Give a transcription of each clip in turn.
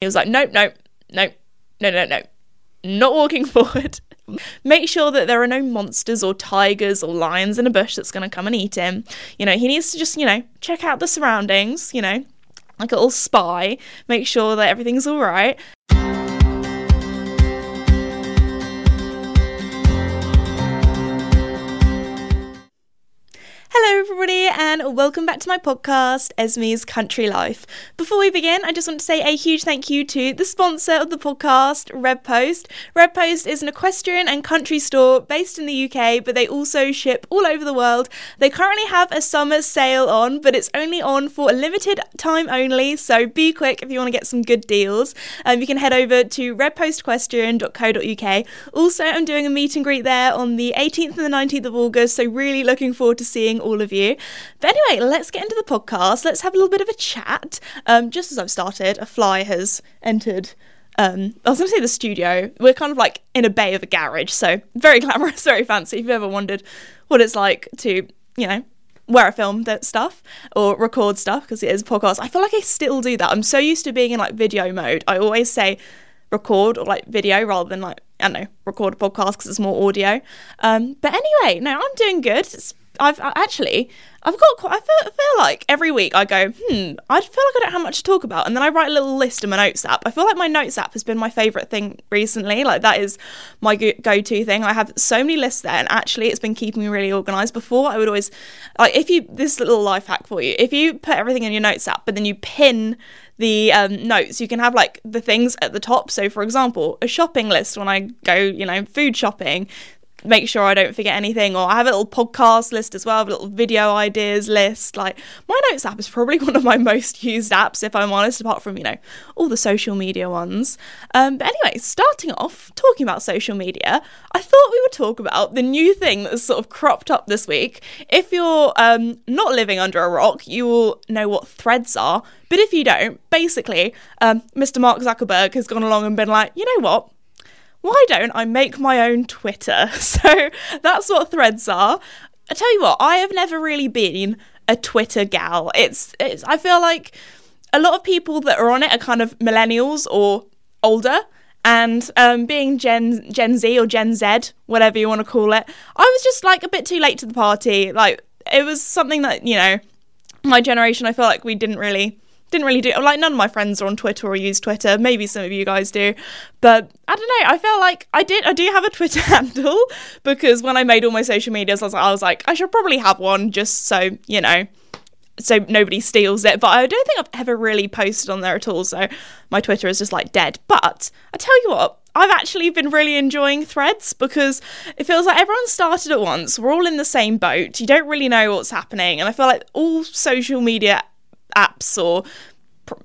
He was like, nope, nope, nope, no, no, no, not walking forward. Make sure that there are no monsters or tigers or lions in a bush that's going to come and eat him. You know, he needs to just, you know, check out the surroundings, you know, like a little spy, make sure that everything's all right. Hello, everybody, and welcome back to my podcast, Esme's Country Life. Before we begin, I just want to say a huge thank you to the sponsor of the podcast, Red Post. Red Post is an equestrian and country store based in the UK, but they also ship all over the world. They currently have a summer sale on, but it's only on for a limited time only, so be quick if you want to get some good deals. Um, you can head over to redpostequestrian.co.uk. Also, I'm doing a meet and greet there on the 18th and the 19th of August, so really looking forward to seeing all of you. But anyway, let's get into the podcast. Let's have a little bit of a chat. Um, just as I've started, a fly has entered. Um, I was going to say the studio. We're kind of like in a bay of a garage, so very glamorous, very fancy. If you've ever wondered what it's like to, you know, where I film that stuff or record stuff because it is a podcast. I feel like I still do that. I'm so used to being in like video mode. I always say record or like video rather than like I don't know record a podcast because it's more audio. Um, but anyway, no, I'm doing good. It's I've actually I've got quite, I feel, feel like every week I go hmm I feel like I don't have much to talk about and then I write a little list in my notes app. I feel like my notes app has been my favorite thing recently. Like that is my go to thing. I have so many lists there and actually it's been keeping me really organized. Before I would always like if you this little life hack for you if you put everything in your notes app but then you pin the um, notes you can have like the things at the top so for example a shopping list when i go you know food shopping make sure I don't forget anything. Or I have a little podcast list as well, a little video ideas list. Like my notes app is probably one of my most used apps, if I'm honest, apart from, you know, all the social media ones. Um, but anyway, starting off talking about social media, I thought we would talk about the new thing that's sort of cropped up this week. If you're um, not living under a rock, you will know what threads are. But if you don't, basically, um, Mr. Mark Zuckerberg has gone along and been like, you know what? Why don't I make my own Twitter? So that's what threads are. I tell you what, I have never really been a Twitter gal. It's, it's I feel like a lot of people that are on it are kind of millennials or older. And um, being Gen Gen Z or Gen Z, whatever you want to call it, I was just like a bit too late to the party. Like it was something that you know, my generation. I feel like we didn't really didn't really do like none of my friends are on Twitter or use Twitter. Maybe some of you guys do, but I don't know. I felt like I did. I do have a Twitter handle because when I made all my social medias, I was, I was like, I should probably have one just so you know, so nobody steals it. But I don't think I've ever really posted on there at all. So my Twitter is just like dead. But I tell you what. I've actually been really enjoying threads because it feels like everyone started at once. We're all in the same boat. You don't really know what's happening. And I feel like all social media apps or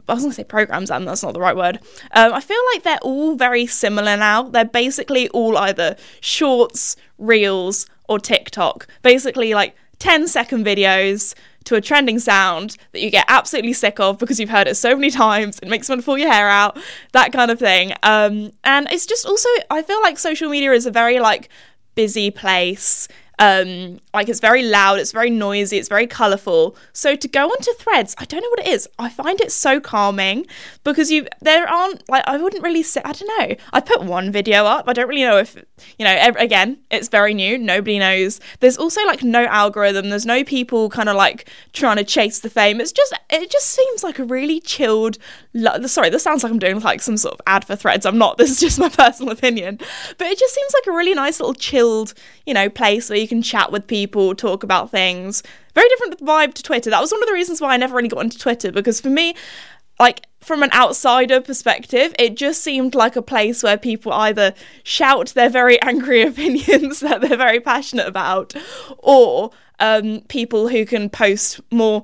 I was to say programs, and that's not the right word. Um, I feel like they're all very similar now. They're basically all either shorts, reels, or TikTok. Basically, like 10 second videos to a trending sound that you get absolutely sick of because you've heard it so many times. It makes you want to pull your hair out, that kind of thing. Um, and it's just also, I feel like social media is a very like busy place. Um, like it's very loud, it's very noisy, it's very colourful. So to go onto threads, I don't know what it is. I find it so calming because you there aren't like I wouldn't really say I don't know. I put one video up. I don't really know if you know. Again, it's very new. Nobody knows. There's also like no algorithm. There's no people kind of like trying to chase the fame. It's just it just seems like a really chilled. Lo- Sorry, this sounds like I'm doing like some sort of ad for threads. I'm not. This is just my personal opinion. But it just seems like a really nice little chilled you know place where you can chat with people, talk about things. Very different vibe to Twitter. That was one of the reasons why I never really got into Twitter because for me, like from an outsider perspective, it just seemed like a place where people either shout their very angry opinions that they're very passionate about, or um, people who can post more.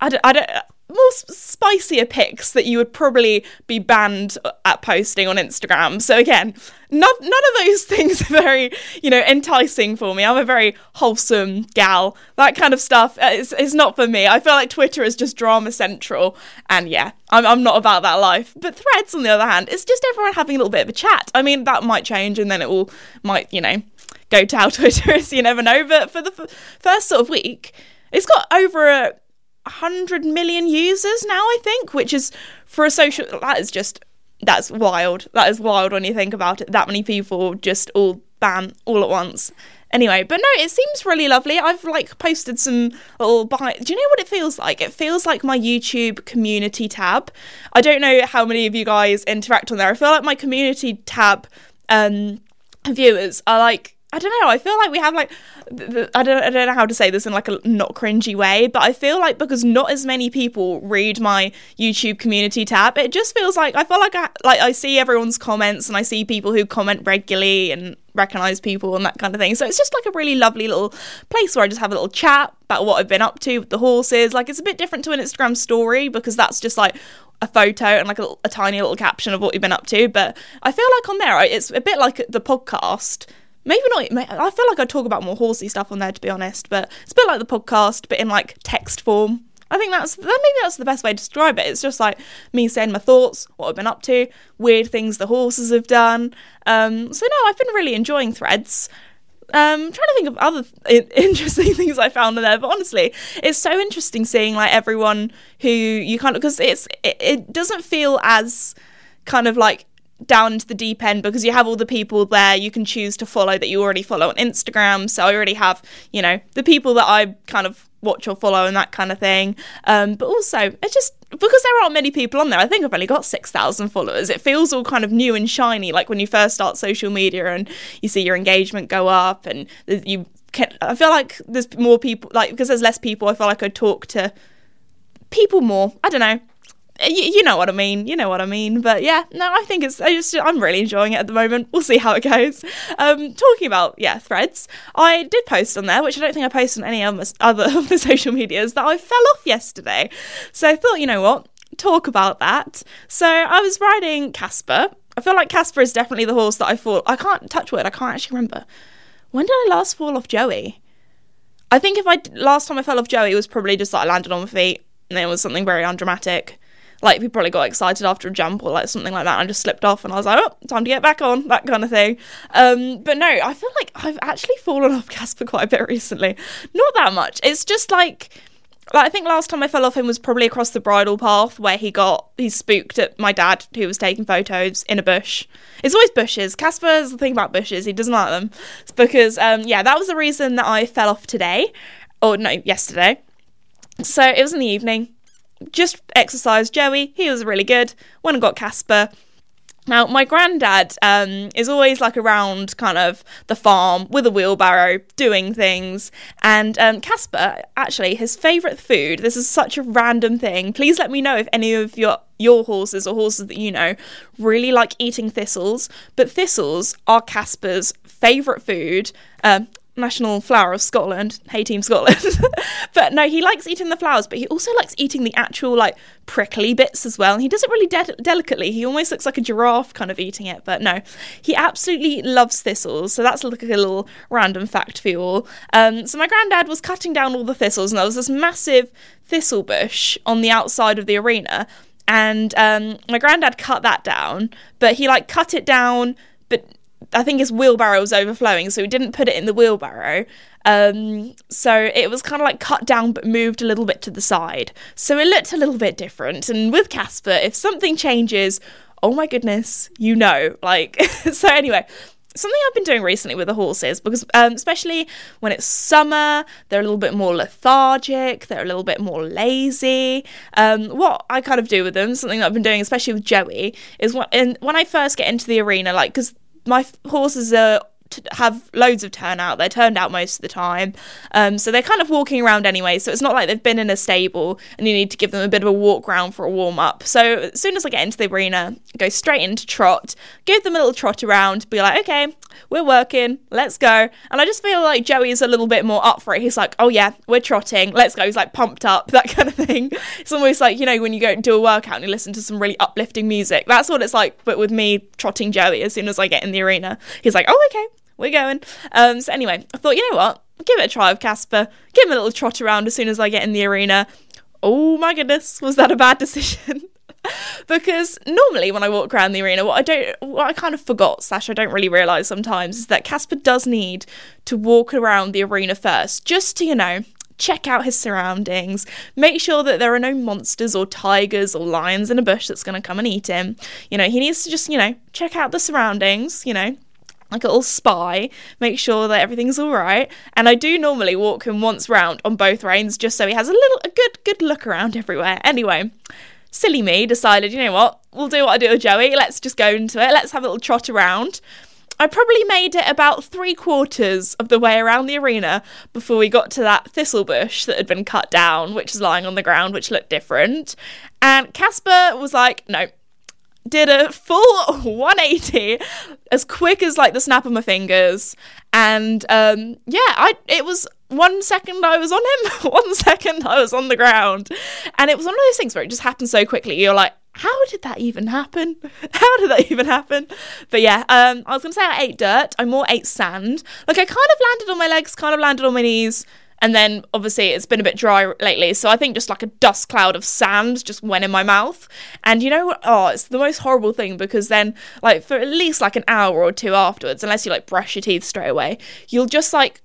I don't, I don't more spicier pics that you would probably be banned uh, at posting on Instagram. So again, none, none of those things are very, you know, enticing for me. I'm a very wholesome gal. That kind of stuff uh, is, is not for me. I feel like Twitter is just drama central. And yeah, I'm, I'm not about that life. But Threads, on the other hand, it's just everyone having a little bit of a chat. I mean, that might change and then it will, might, you know, go to Twitter, you never know. But for the f- first sort of week, it's got over a 100 million users now, I think, which is for a social, that is just that's wild. That is wild when you think about it. That many people just all bam all at once. Anyway, but no, it seems really lovely. I've like posted some little behind. Do you know what it feels like? It feels like my YouTube community tab. I don't know how many of you guys interact on there. I feel like my community tab um, viewers are like I don't know. I feel like we have like I don't I don't know how to say this in like a not cringy way, but I feel like because not as many people read my YouTube community tab, it just feels like I feel like I like I see everyone's comments and I see people who comment regularly and recognize people and that kind of thing. So it's just like a really lovely little place where I just have a little chat about what I've been up to with the horses. Like it's a bit different to an Instagram story because that's just like a photo and like a, a tiny little caption of what you've been up to. But I feel like on there, it's a bit like the podcast maybe not i feel like i talk about more horsey stuff on there to be honest but it's a bit like the podcast but in like text form. I think that's maybe that's the best way to describe it. It's just like me saying my thoughts what i've been up to weird things the horses have done. Um, so no i've been really enjoying threads. Um, I'm trying to think of other interesting things I found in there, but honestly, it's so interesting seeing like everyone who you kind of because it's it, it doesn't feel as kind of like down into the deep end because you have all the people there you can choose to follow that you already follow on Instagram. So I already have, you know, the people that I kind of watch or follow and that kind of thing. Um, but also, it's just because there aren't many people on there. I think I've only got 6,000 followers. It feels all kind of new and shiny, like when you first start social media and you see your engagement go up and you can. I feel like there's more people, like, because there's less people, I feel like I talk to people more. I don't know you, know what I mean. You know what I mean. But yeah, no, I think it's. I just I'm really enjoying it at the moment. We'll see how it goes. Um, talking about yeah threads, I did post on there, which I don't think I posted on any other of the social medias that I fell off yesterday. So I thought, you know what, talk about that. So I was riding Casper. I feel like Casper is definitely the horse that I thought I can't touch wood. I can't actually remember when did I last fall off Joey. I think if I last time I fell off Joey was probably just like I landed on my feet and it was something very undramatic like we probably got excited after a jump or like something like that and just slipped off and I was like, oh, time to get back on, that kind of thing. Um, but no, I feel like I've actually fallen off Casper quite a bit recently. Not that much. It's just like like, I think last time I fell off him was probably across the bridle path where he got he spooked at my dad who was taking photos in a bush. It's always bushes. Casper's the thing about bushes; he doesn't like them. It's because um, yeah, that was the reason that I fell off today, or no, yesterday. So it was in the evening just exercised Joey. He was really good. Went and got Casper. Now, my granddad um, is always like around kind of the farm with a wheelbarrow doing things. And um, Casper, actually, his favourite food, this is such a random thing. Please let me know if any of your your horses or horses that you know really like eating thistles. But thistles are Casper's favourite food. Um, national flower of Scotland. Hey, Team Scotland. but no, he likes eating the flowers, but he also likes eating the actual like prickly bits as well. And he does it really de- delicately. He almost looks like a giraffe kind of eating it. But no, he absolutely loves thistles. So that's like a little random fact for you all. Um, so my granddad was cutting down all the thistles, and there was this massive thistle bush on the outside of the arena. And um, my granddad cut that down, but he like cut it down, I think his wheelbarrow was overflowing, so he didn't put it in the wheelbarrow. Um, so it was kind of like cut down but moved a little bit to the side. So it looked a little bit different. And with Casper, if something changes, oh my goodness, you know. Like, so anyway, something I've been doing recently with the horses, because um, especially when it's summer, they're a little bit more lethargic, they're a little bit more lazy. Um, what I kind of do with them, something that I've been doing, especially with Joey, is when, when I first get into the arena, like, because my horses are have loads of turnout. They're turned out most of the time. Um, so they're kind of walking around anyway. So it's not like they've been in a stable and you need to give them a bit of a walk around for a warm up. So as soon as I get into the arena, go straight into trot, give them a little trot around, be like, okay, we're working, let's go. And I just feel like Joey is a little bit more up for it. He's like, oh yeah, we're trotting, let's go. He's like pumped up, that kind of thing. It's almost like, you know, when you go and do a workout and you listen to some really uplifting music. That's what it's like, but with me trotting Joey as soon as I get in the arena. He's like, oh, okay, we're going. Um, so anyway, I thought, you know what? give it a try with Casper. Give him a little trot around as soon as I get in the arena. Oh my goodness, was that a bad decision? because normally when I walk around the arena, what I don't, what I kind of forgot, slash I don't really realise sometimes, is that Casper does need to walk around the arena first, just to you know check out his surroundings, make sure that there are no monsters or tigers or lions in a bush that's going to come and eat him. You know, he needs to just, you know, check out the surroundings, you know, like a little spy, make sure that everything's all right. And I do normally walk him once round on both reins just so he has a little a good good look around everywhere. Anyway, silly me decided, you know what? We'll do what I do with Joey. Let's just go into it. Let's have a little trot around. I probably made it about three quarters of the way around the arena before we got to that thistle bush that had been cut down, which is lying on the ground, which looked different. And Casper was like, no, did a full 180 as quick as like the snap of my fingers and um yeah i it was one second i was on him one second i was on the ground and it was one of those things where it just happened so quickly you're like how did that even happen? How did that even happen? But yeah, um, I was gonna say I ate dirt. I more ate sand. Like I kind of landed on my legs, kind of landed on my knees, and then obviously it's been a bit dry lately, so I think just like a dust cloud of sand just went in my mouth. And you know? Oh, it's the most horrible thing because then, like, for at least like an hour or two afterwards, unless you like brush your teeth straight away, you'll just like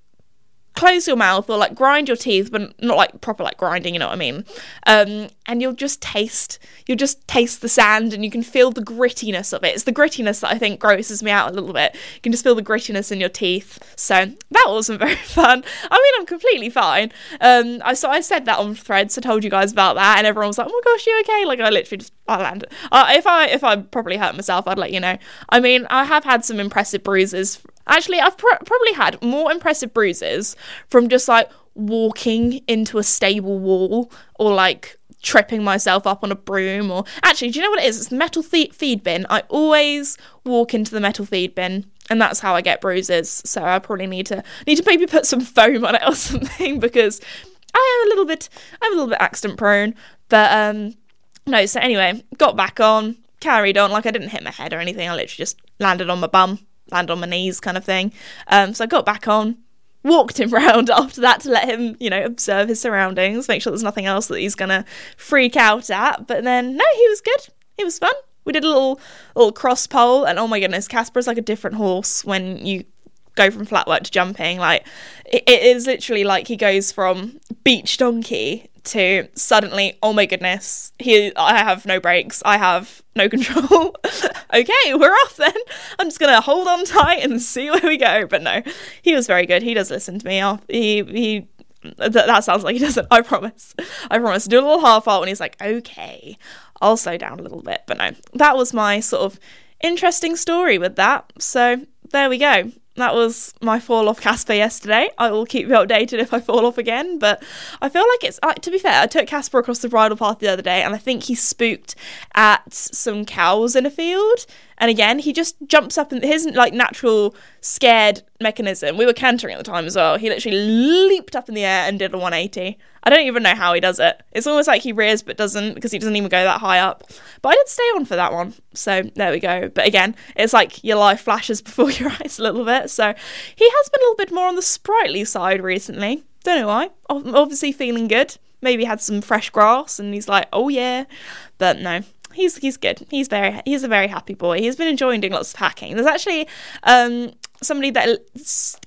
close your mouth or like grind your teeth, but not like proper like grinding, you know what I mean? Um, and you'll just taste, you'll just taste the sand and you can feel the grittiness of it. It's the grittiness that I think grosses me out a little bit. You can just feel the grittiness in your teeth. So that wasn't very fun. I mean, I'm completely fine. Um, I so I said that on threads. I told you guys about that, and everyone was like, "Oh my gosh, you okay?" Like I literally just I landed. Uh, if I if I properly hurt myself, I'd let you know. I mean, I have had some impressive bruises Actually, I've pr- probably had more impressive bruises from just like walking into a stable wall or like tripping myself up on a broom or actually do you know what it is? It's the metal th- feed bin. I always walk into the metal feed bin and that's how i get bruises. So i probably need to need to maybe put some foam on it or something because i am a little bit i'm a little bit accident prone. But um no so anyway got back on carried on. Like i didn't hit my head or anything. I literally just landed on my bum land on my knees kind of thing. Um, so I got back on, walked him round after that to let him, you know, observe his surroundings, make sure there's nothing else that he's gonna freak out at. But then no, he was good. He was fun. We did a little little cross pole, and oh my goodness, Casper's like a different horse when you go from flat work to jumping. Like it, it is literally like he goes from beach donkey to suddenly, oh my goodness, he I have no brakes, I have no control. okay, we're off then. I'm just gonna hold on tight and see where we go. But no, he was very good. He does listen to me. He he. Th- that sounds like he doesn't. I promise. I promise. Do a little half halt when he's like, okay, I'll slow down a little bit. But no, that was my sort of interesting story with that. So there we go that was my fall off Casper yesterday. I will keep you updated if I fall off again, but I feel like it's uh, to be fair. I took Casper across the bridle path the other day, and I think he spooked at some cows in a field. And again, he just jumps up and his like natural scared mechanism. We were cantering at the time as well. He literally leaped up in the air and did a 180. I don't even know how he does it. It's almost like he rears but doesn't because he doesn't even go that high up. But I did stay on for that one. So there we go. But again, it's like your life flashes before your eyes a little bit. So he has been a little bit more on the sprightly side recently. Don't know why. Obviously feeling good. Maybe had some fresh grass and he's like, oh yeah. But no, he's he's good. He's very he's a very happy boy. He's been enjoying doing lots of hacking. There's actually um somebody that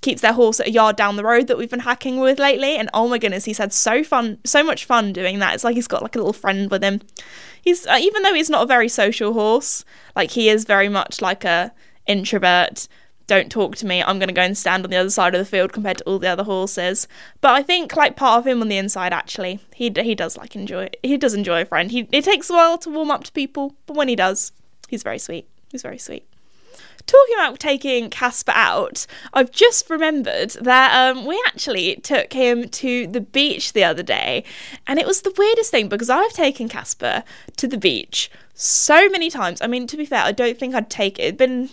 keeps their horse at a yard down the road that we've been hacking with lately and oh my goodness he's had so fun so much fun doing that it's like he's got like a little friend with him he's uh, even though he's not a very social horse like he is very much like a introvert don't talk to me. I'm going to go and stand on the other side of the field compared to all the other horses. But I think like part of him on the inside actually, he he does like enjoy he does enjoy a friend. He it takes a while to warm up to people, but when he does, he's very sweet. He's very sweet. Talking about taking Casper out, I've just remembered that um, we actually took him to the beach the other day, and it was the weirdest thing because I've taken Casper to the beach so many times. I mean, to be fair, I don't think I'd take it. It'd been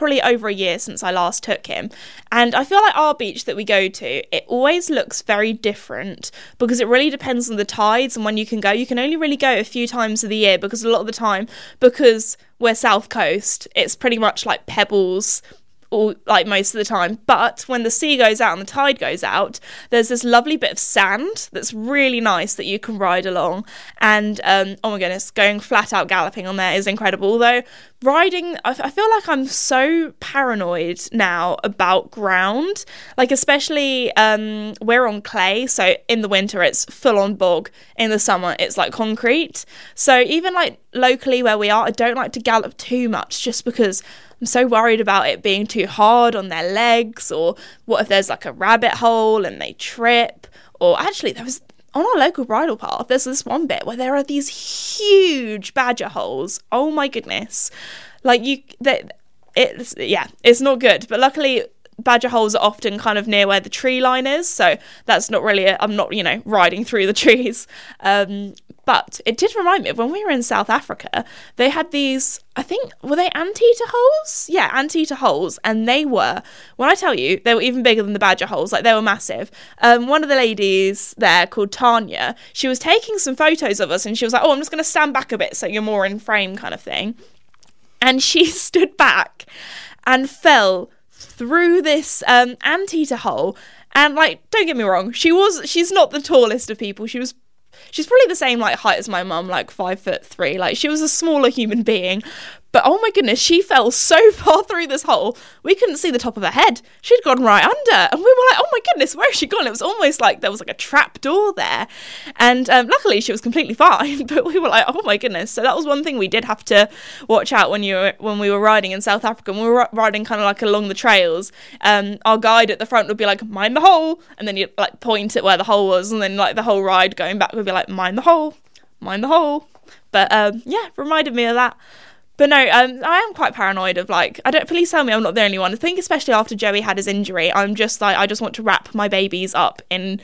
probably over a year since I last took him. And I feel like our beach that we go to, it always looks very different because it really depends on the tides and when you can go. You can only really go a few times of the year because a lot of the time, because we're south coast, it's pretty much like pebbles all like most of the time. But when the sea goes out and the tide goes out, there's this lovely bit of sand that's really nice that you can ride along. And um, oh my goodness, going flat out galloping on there is incredible. Although riding I, feel like i'm so paranoid now about ground like especially um we're on clay so in the winter it's full on bog in the summer it's like concrete so even like locally where we are i don't like to gallop too much just because i'm so worried about it being too hard on their legs or what if there's like a rabbit hole and they trip or actually there was on our local bridle path, there's this one bit where there are these huge badger holes. Oh my goodness! Like you, that it's yeah, it's not good. But luckily, badger holes are often kind of near where the tree line is, so that's not really. i am not you know riding through the trees. Um, but it did remind me of when we were in South Africa, they had these, I think, were they anteater holes? Yeah, anteater holes. And they were, when I tell you, they were even bigger than the badger holes, like they were massive. Um, one of the ladies there called Tanya, she was taking some photos of us and she was like, oh, I'm just going to stand back a bit so you're more in frame kind of thing. And she stood back and fell through this um, anteater hole. And like, don't get me wrong, she was she's not the tallest of people. She was she's probably the same like height as my mum, like five foot three. Like she was a smaller human being, but oh my goodness, she fell so far through this hole, we couldn't see the top of her head. She'd gone right under. And we were like, oh my goodness, where has she gone? It was almost like there was like a trap door there. And um, luckily, she was completely fine. But we were like, oh my goodness. So that was one thing we did have to watch out when you were, when we were riding in South Africa. When we were riding kind of like along the trails, um, our guide at the front would be like, mind the hole. And then you'd like point at where the hole was. And then like the whole ride going back would be like, mind the hole, mind the hole. But um, yeah, reminded me of that. But no, um, I am quite paranoid of like I don't. Please tell me I'm not the only one. I think especially after Joey had his injury, I'm just like I just want to wrap my babies up in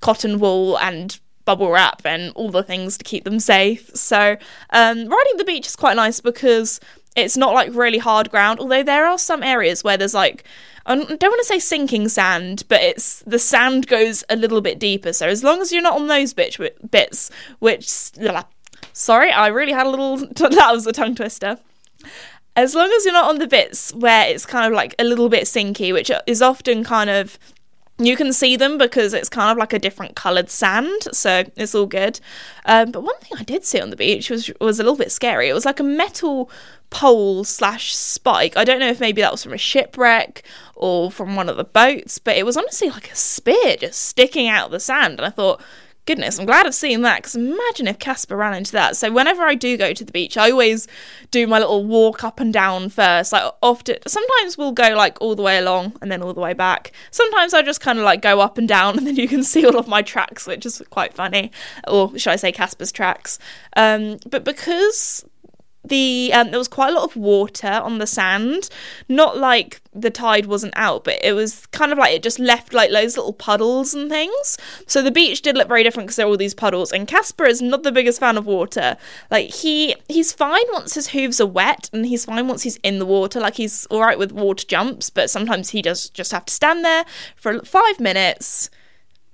cotton wool and bubble wrap and all the things to keep them safe. So um, riding the beach is quite nice because it's not like really hard ground. Although there are some areas where there's like I don't want to say sinking sand, but it's the sand goes a little bit deeper. So as long as you're not on those bits, bits which Sorry, I really had a little. that was a tongue twister. As long as you're not on the bits where it's kind of like a little bit sinky, which is often kind of you can see them because it's kind of like a different coloured sand, so it's all good. Um, but one thing I did see on the beach was was a little bit scary. It was like a metal pole slash spike. I don't know if maybe that was from a shipwreck or from one of the boats, but it was honestly like a spear just sticking out of the sand. And I thought, goodness, I'm glad I've seen that because imagine if Casper ran into that. So whenever I do go to the beach, I always do my little walk up and down first. Like often, sometimes we'll go like all the way along and then all the way back. Sometimes I just kind of like go up and down and then you can see all of my tracks, which is quite funny. Or should I say Casper's tracks? Um, but because the um, there was quite a lot of water on the sand. Not like the tide wasn't out but it was kind of like it just left like those little puddles and things. So the beach did look very different because there were all these puddles. And casper is not the biggest fan of water. Like he he's fine once his hooves are wet and he's fine once he's in the water. Like he's all right with water jumps but sometimes he does just have to stand there for five minutes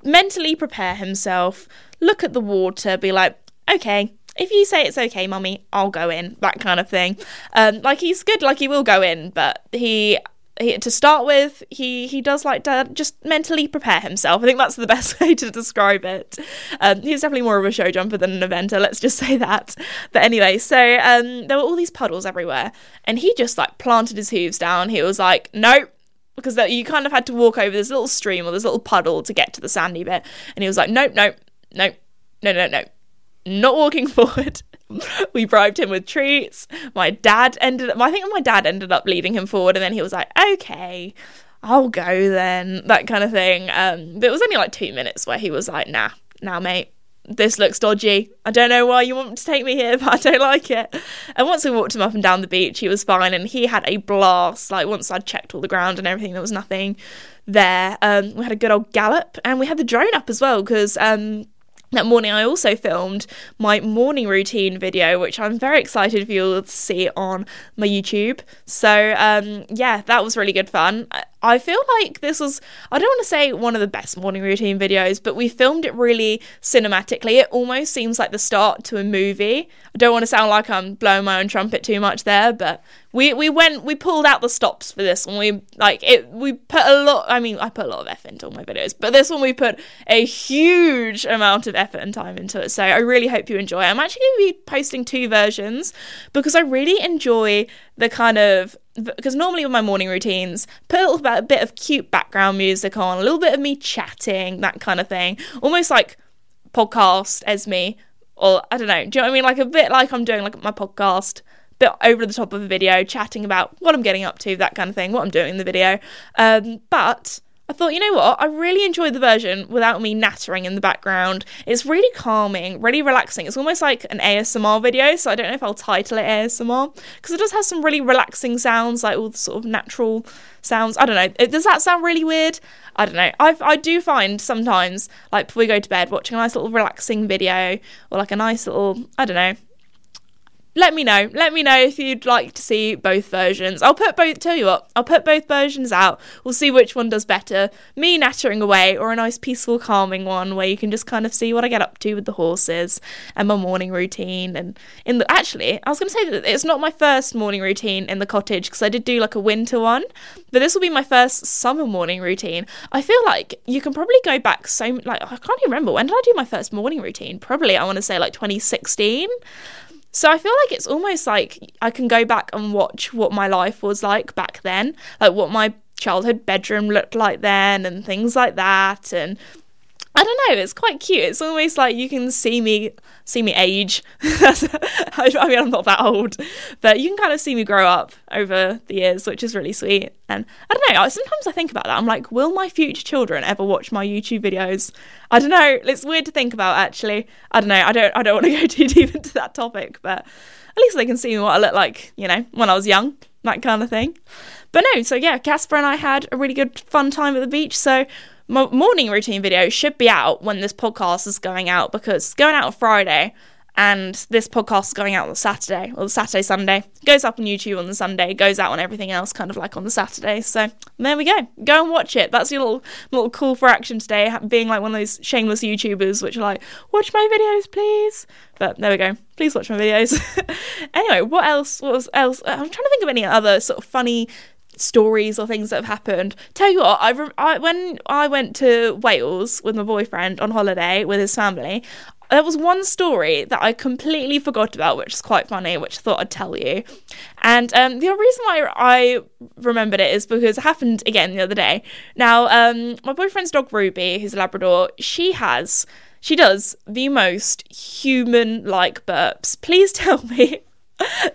mentally prepare himself look at the water be like okay if you say it's okay, mummy, I'll go in, that kind of thing. Um, like he's good, like he will go in, but he he, to start with, he he does like to just mentally prepare himself. I think that's the best way to describe it. Um, he's definitely more of a show jumper than an eventer. Let's just say that. But anyway, so um, there were all these puddles everywhere, and he just like planted his hooves down. He was like, "Nope." Because you kind of had to walk over this little stream or this little puddle to get to the sandy bit, and he was like, "Nope, nope, nope, no, no, no, not walking forward. we bribed him with treats. My dad ended up, I think my dad ended up leading him forward, and then he was like, okay, I'll go then, that kind of thing. Um, but it was only like two minutes where he was like, nah, now, mate, this looks dodgy. I don't know why you want to take me here, but I don't like it. And once we walked him up and down the beach, he was fine and he had a blast. Like, once I'd checked all the ground and everything, there was nothing there. Um, we had a good old gallop and we had the drone up as well because um, that morning I also filmed my morning routine video, which I'm very excited for you all to see on my YouTube. So um, yeah, that was really good fun. I feel like this was, I don't want to say one of the best morning routine videos, but we filmed it really cinematically. It almost seems like the start to a movie. I don't want to sound like I'm blowing my own trumpet too much there, but we, we went, we pulled out the stops for this one. We, like, it, we put a lot, I mean, I put a lot of effort into all my videos, but this one we put a huge amount of effort and time into it. So I really hope you enjoy. I'm actually going to be posting two versions because I really enjoy the kind of because normally with my morning routines, put a little bit, a bit of cute background music on, a little bit of me chatting, that kind of thing, almost like podcast as me, or I don't know, do you know what I mean? Like a bit like I'm doing like my podcast, bit over the top of a video, chatting about what I'm getting up to, that kind of thing, what I'm doing in the video. Um, but I thought, you know what? I really enjoyed the version without me nattering in the background. It's really calming, really relaxing. It's almost like an ASMR video, so I don't know if I'll title it ASMR because it does have some really relaxing sounds, like all the sort of natural sounds. I don't know. Does that sound really weird? I don't know. I I do find sometimes, like before we go to bed, watching a nice little relaxing video or like a nice little, I don't know, let me know. Let me know if you'd like to see both versions. I'll put both, tell you what, I'll put both versions out. We'll see which one does better. Me nattering away or a nice peaceful, calming one where you can just kind of see what I get up to with the horses and my morning routine. And in the, actually, I was going to say that it's not my first morning routine in the cottage because I did do like a winter one, but this will be my first summer morning routine. I feel like you can probably go back so, like, I can't even remember when did I do my first morning routine? Probably, I want to say like 2016. So I feel like it's almost like I can go back and watch what my life was like back then, like what my childhood bedroom looked like then and things like that and I don't know, it's quite cute. It's almost like you can see me see me age. I mean, I'm not that old, but you can kind of see me grow up over the years, which is really sweet. And I don't know, sometimes I think about that. I'm like, will my future children ever watch my YouTube videos? I don't know. It's weird to think about actually. I don't know. I don't I don't want to go too deep into that topic, but at least they can see what I look like, you know, when I was young, that kind of thing. But no, so yeah, Casper and I had a really good fun time at the beach. So my morning routine video should be out when this podcast is going out because it's going out on Friday and this podcast is going out on Saturday or the Saturday Sunday. goes up on YouTube on the Sunday, goes out on everything else kind of like on the Saturday. So there we go. Go and watch it. That's your little little call for action today, being like one of those shameless YouTubers which are like, watch my videos, please. But there we go. Please watch my videos. anyway, what else? What was else? Uh, I'm trying to think of any other sort of funny stories or things that have happened. Tell you what, I, re- I when I went to Wales with my boyfriend on holiday with his family, there was one story that I completely forgot about, which is quite funny, which I thought I'd tell you. And um, the reason why I remembered it is because it happened again the other day. Now, um, my boyfriend's dog Ruby, who's a Labrador, she has, she does the most human-like burps. Please tell me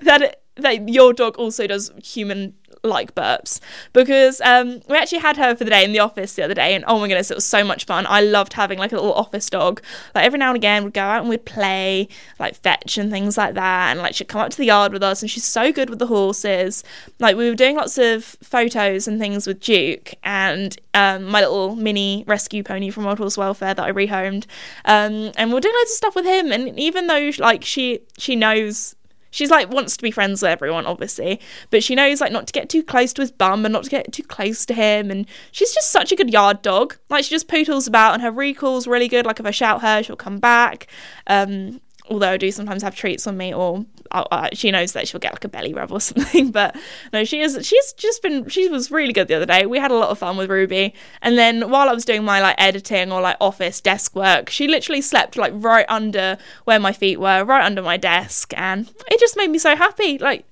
that it, that your dog also does human like burps because um, we actually had her for the day in the office the other day, and oh my goodness, it was so much fun. I loved having like a little office dog. Like every now and again, we'd go out and we'd play, like fetch and things like that, and like she'd come up to the yard with us, and she's so good with the horses. Like we were doing lots of photos and things with Duke and um, my little mini rescue pony from World Horse Welfare that I rehomed, um, and we we're doing loads of stuff with him. And even though like she she knows she's like wants to be friends with everyone, obviously, but she knows like not to get too close to his bum and not to get too close to him. And she's just such a good yard dog. Like she just poodles about, and her recall's really good. Like if I shout her, she'll come back. Um, although I do sometimes have treats on me, or uh, she knows that she'll get like a belly rub or something. But no, she is. She's just been. She was really good the other day. We had a lot of fun with Ruby. And then while I was doing my like editing or like office desk work, she literally slept like right under where my feet were, right under my desk, and it just made me so happy. Like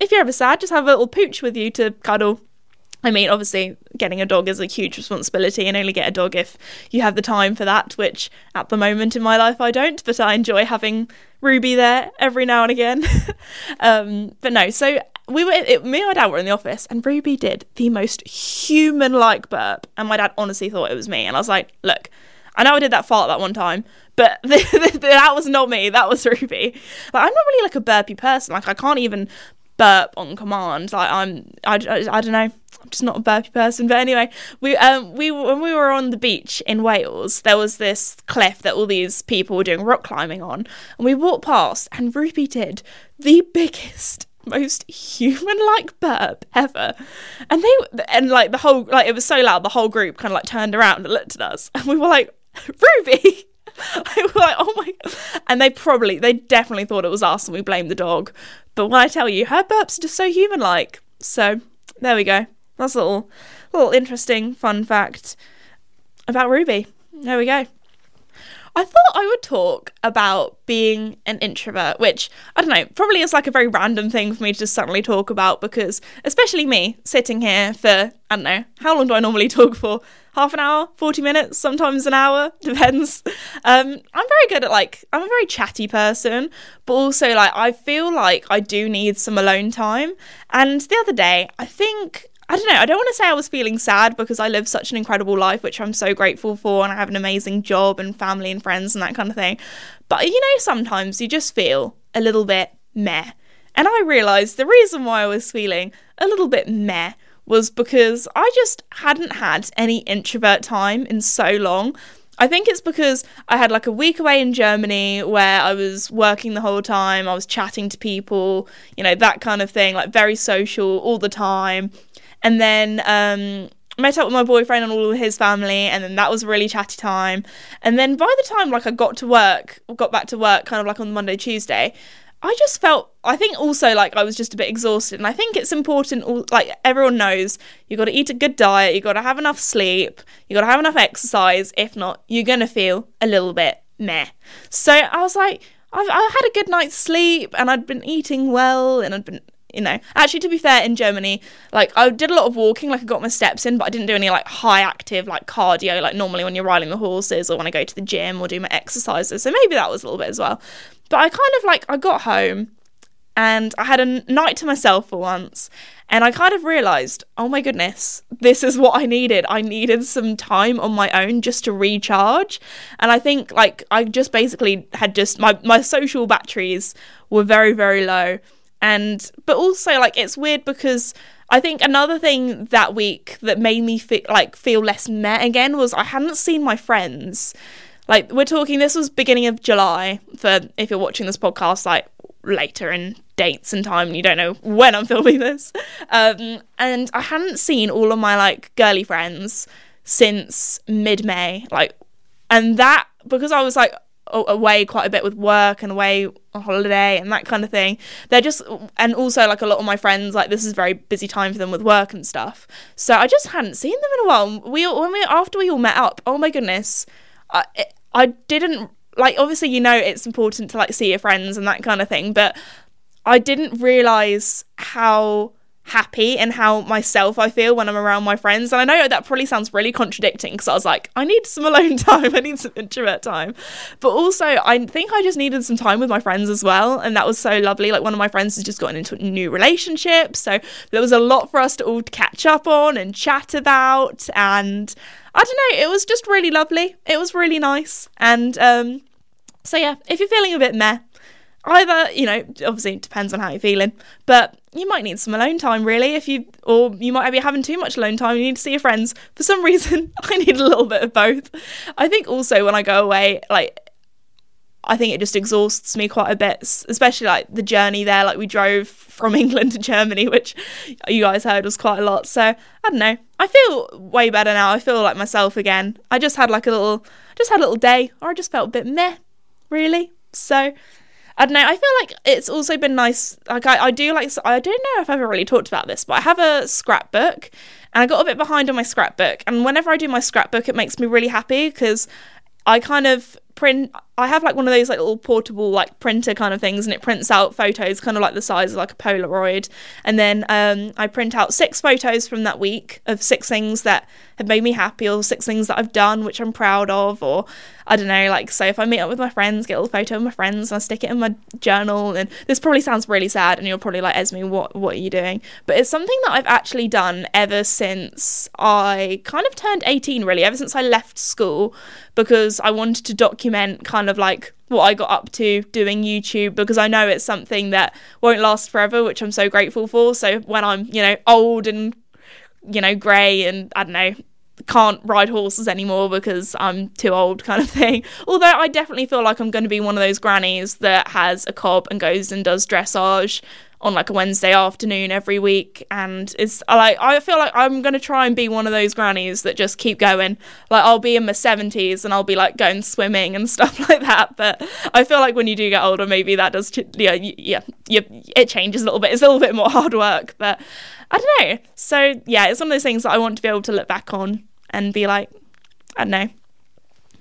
if you're ever sad, just have a little pooch with you to cuddle. I mean, obviously, getting a dog is a huge responsibility, and only get a dog if you have the time for that, which at the moment in my life I don't, but I enjoy having Ruby there every now and again. um, but no, so we were, it, me and my dad were in the office, and Ruby did the most human like burp, and my dad honestly thought it was me. And I was like, look, I know I did that fart that one time, but that was not me. That was Ruby. Like I'm not really like a burpy person. Like I can't even burp on command. Like I'm, I, I, I don't know. I'm just not a burpy person. But anyway, we um we when we were on the beach in Wales, there was this cliff that all these people were doing rock climbing on, and we walked past, and Ruby did the biggest most human like burp ever. And they and like the whole like it was so loud, the whole group kind of like turned around and looked at us, and we were like, Ruby. I was like, oh my, and they probably, they definitely thought it was us, and we blamed the dog. But when I tell you, her burps are just so human-like. So there we go. That's a little, little interesting fun fact about Ruby. There we go. I thought I would talk about being an introvert, which I don't know, probably is like a very random thing for me to just suddenly talk about because, especially me sitting here for, I don't know, how long do I normally talk for? Half an hour, 40 minutes, sometimes an hour, depends. Um, I'm very good at like, I'm a very chatty person, but also like, I feel like I do need some alone time. And the other day, I think I don't know, I don't want to say I was feeling sad because I live such an incredible life, which I'm so grateful for, and I have an amazing job and family and friends and that kind of thing. But you know, sometimes you just feel a little bit meh. And I realised the reason why I was feeling a little bit meh was because I just hadn't had any introvert time in so long. I think it's because I had like a week away in Germany where I was working the whole time, I was chatting to people, you know, that kind of thing, like very social all the time and then um, met up with my boyfriend and all of his family and then that was a really chatty time. And then by the time like i got to work got back to work kind of like on monday tuesday i just felt i think also like i was just a bit exhausted. And i think it's important like everyone knows you got to eat a good diet you got to have enough sleep you got to have enough exercise. If not you're going to feel a little bit meh. So i was like I've, I had a good night's sleep and I'd been eating well and I'd been you know. Actually, to be fair, in Germany, like I did a lot of walking, like I got my steps in, but I didn't do any like high active like cardio, like normally when you're riding the horses or when I go to the gym or do my exercises. So maybe that was a little bit as well. But I kind of like I got home and I had a night to myself for once. And I kind of realized, oh my goodness, this is what I needed. I needed some time on my own just to recharge. And I think like I just basically had just my, my social batteries were very, very low and but also like it's weird because I think another thing that week that made me feel like feel less met again was I hadn't seen my friends. Like we're talking, this was beginning of July for if you're watching this podcast like later in dates and time and you don't know when I'm filming this. Um, and I hadn't seen all of my like girly friends since mid May. Like, and that because I was like away quite a bit with work and away on holiday and that kind of thing. They're just, and also like a lot of my friends, like this is very busy time for them with work and stuff. So I just hadn't seen them in a while. We when we after we all met up, oh my goodness, I I didn't like. Obviously, you know it's important to like see your friends and that kind of thing, but I didn't realize how happy and how myself I feel when I'm around my friends. And I know that probably sounds really contradicting because I was like, I need some alone time, I need some introvert time. But also, I think I just needed some time with my friends as well. And that was so lovely. Like, one of my friends has just gotten into a new relationship. So there was a lot for us to all catch up on and chat about. And I don't know, it was just really lovely. It was really nice. And um, so, yeah, if you're feeling a bit meh, either you know obviously it depends on how you're feeling but you might need some alone time really if you or you might be having too much alone time you need to see your friends for some reason i need a little bit of both i think also when i go away like I think it just exhausts me quite a bit, especially like the journey there. Like we drove from England to Germany, which you guys heard was quite a lot. So I don't know. I feel way better now. I feel like myself again. I just had like a little, just had a little day, or I just felt a bit meh, really. So I don't know. I feel like it's also been nice. Like I, I do like. I don't know if I've ever really talked about this, but I have a scrapbook, and I got a bit behind on my scrapbook. And whenever I do my scrapbook, it makes me really happy because I kind of print I have like one of those like little portable like printer kind of things and it prints out photos kind of like the size of like a Polaroid. And then um, I print out six photos from that week of six things that have made me happy or six things that I've done which I'm proud of or I don't know like so if I meet up with my friends get a little photo of my friends and I stick it in my journal and this probably sounds really sad and you're probably like Esme what what are you doing? But it's something that I've actually done ever since I kind of turned 18 really ever since I left school because I wanted to document kind of like what I got up to doing YouTube because I know it's something that won't last forever, which I'm so grateful for. So when I'm, you know, old and, you know, grey and I don't know, can't ride horses anymore because I'm too old, kind of thing. Although I definitely feel like I'm going to be one of those grannies that has a cob and goes and does dressage on like a Wednesday afternoon every week and it's like I feel like I'm going to try and be one of those grannies that just keep going. Like I'll be in my 70s and I'll be like going swimming and stuff like that but I feel like when you do get older maybe that does yeah yeah, yeah it changes a little bit. It's a little bit more hard work but I don't know. So yeah it's one of those things that I want to be able to look back on and be like I don't know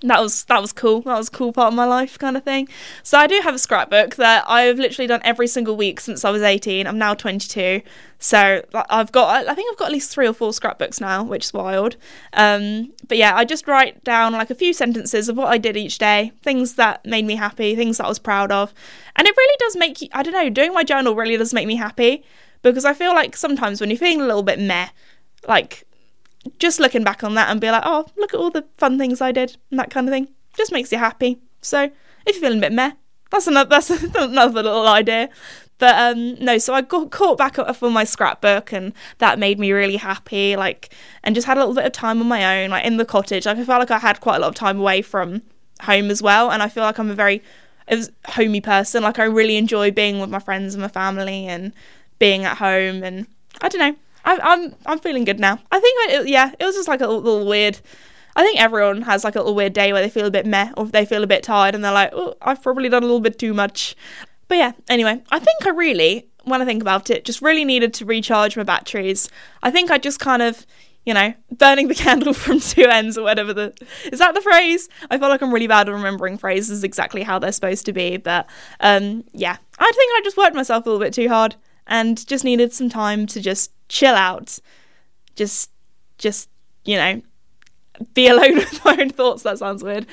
that was that was cool. That was a cool part of my life, kind of thing. So I do have a scrapbook that I've literally done every single week since I was 18. I'm now 22, so I've got I think I've got at least three or four scrapbooks now, which is wild. Um, but yeah, I just write down like a few sentences of what I did each day, things that made me happy, things that I was proud of, and it really does make you. I don't know, doing my journal really does make me happy because I feel like sometimes when you're feeling a little bit meh, like just looking back on that and be like, oh, look at all the fun things I did and that kind of thing, just makes you happy. So if you're feeling a bit meh, that's another that's another little idea. But um, no, so I got caught back up on my scrapbook, and that made me really happy. Like, and just had a little bit of time on my own, like in the cottage. Like, I felt like I had quite a lot of time away from home as well, and I feel like I'm a very homey person. Like, I really enjoy being with my friends and my family, and being at home. And I don't know, I'm I'm I'm feeling good now. I think I, it, yeah, it was just like a little weird. I think everyone has like a little weird day where they feel a bit meh or they feel a bit tired and they're like, oh, I've probably done a little bit too much. But yeah, anyway, I think I really, when I think about it, just really needed to recharge my batteries. I think I just kind of, you know, burning the candle from two ends or whatever the is that the phrase? I feel like I'm really bad at remembering phrases exactly how they're supposed to be, but um yeah. I think I just worked myself a little bit too hard and just needed some time to just chill out, just just you know be alone with my own thoughts. That sounds weird,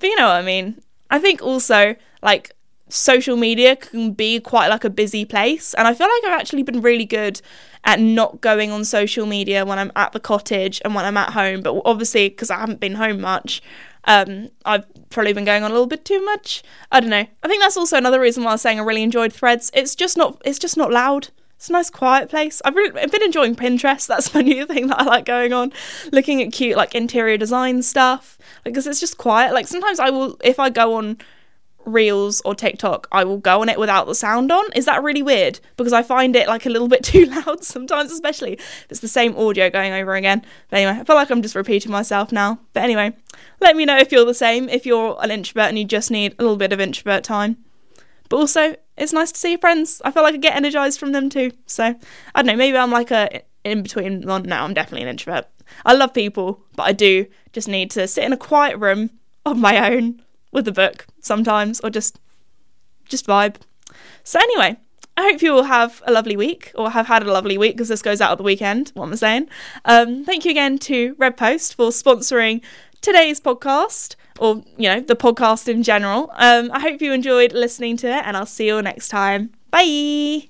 but you know what I mean. I think also like social media can be quite like a busy place. And i feel like i've actually been really good at not going on social media when i'm at the cottage and when i'm at home. But obviously because i haven't been home much um, i've probably been going on a little bit too much. I don't know. I think that's also another reason why i was saying i really enjoyed threads. It's just not it's just not loud it's a nice quiet place. I've, really, I've been enjoying Pinterest. That's my new thing that I like going on, looking at cute like interior design stuff. Because it's just quiet. Like sometimes I will, if I go on Reels or TikTok, I will go on it without the sound on. Is that really weird? Because I find it like a little bit too loud sometimes, especially if it's the same audio going over again. But anyway, I feel like I'm just repeating myself now. But anyway, let me know if you're the same, if you're an introvert and you just need a little bit of introvert time. But also, it's nice to see your friends. I feel like I get energized from them too. So I don't know. Maybe I'm like a in between. Well, no, I'm definitely an introvert. I love people, but I do just need to sit in a quiet room on my own with a book sometimes, or just just vibe. So anyway, I hope you all have a lovely week or have had a lovely week because this goes out at the weekend. What am I saying? Um, thank you again to Red Post for sponsoring today's podcast or, you know, the podcast in general. Um, I hope you enjoyed listening to it and I'll see you all next time. Bye.